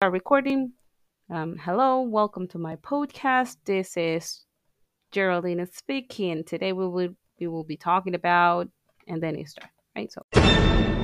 start recording. Um, hello, welcome to my podcast. This is Geraldine speaking. Today we will we will be talking about, and then you start right. So.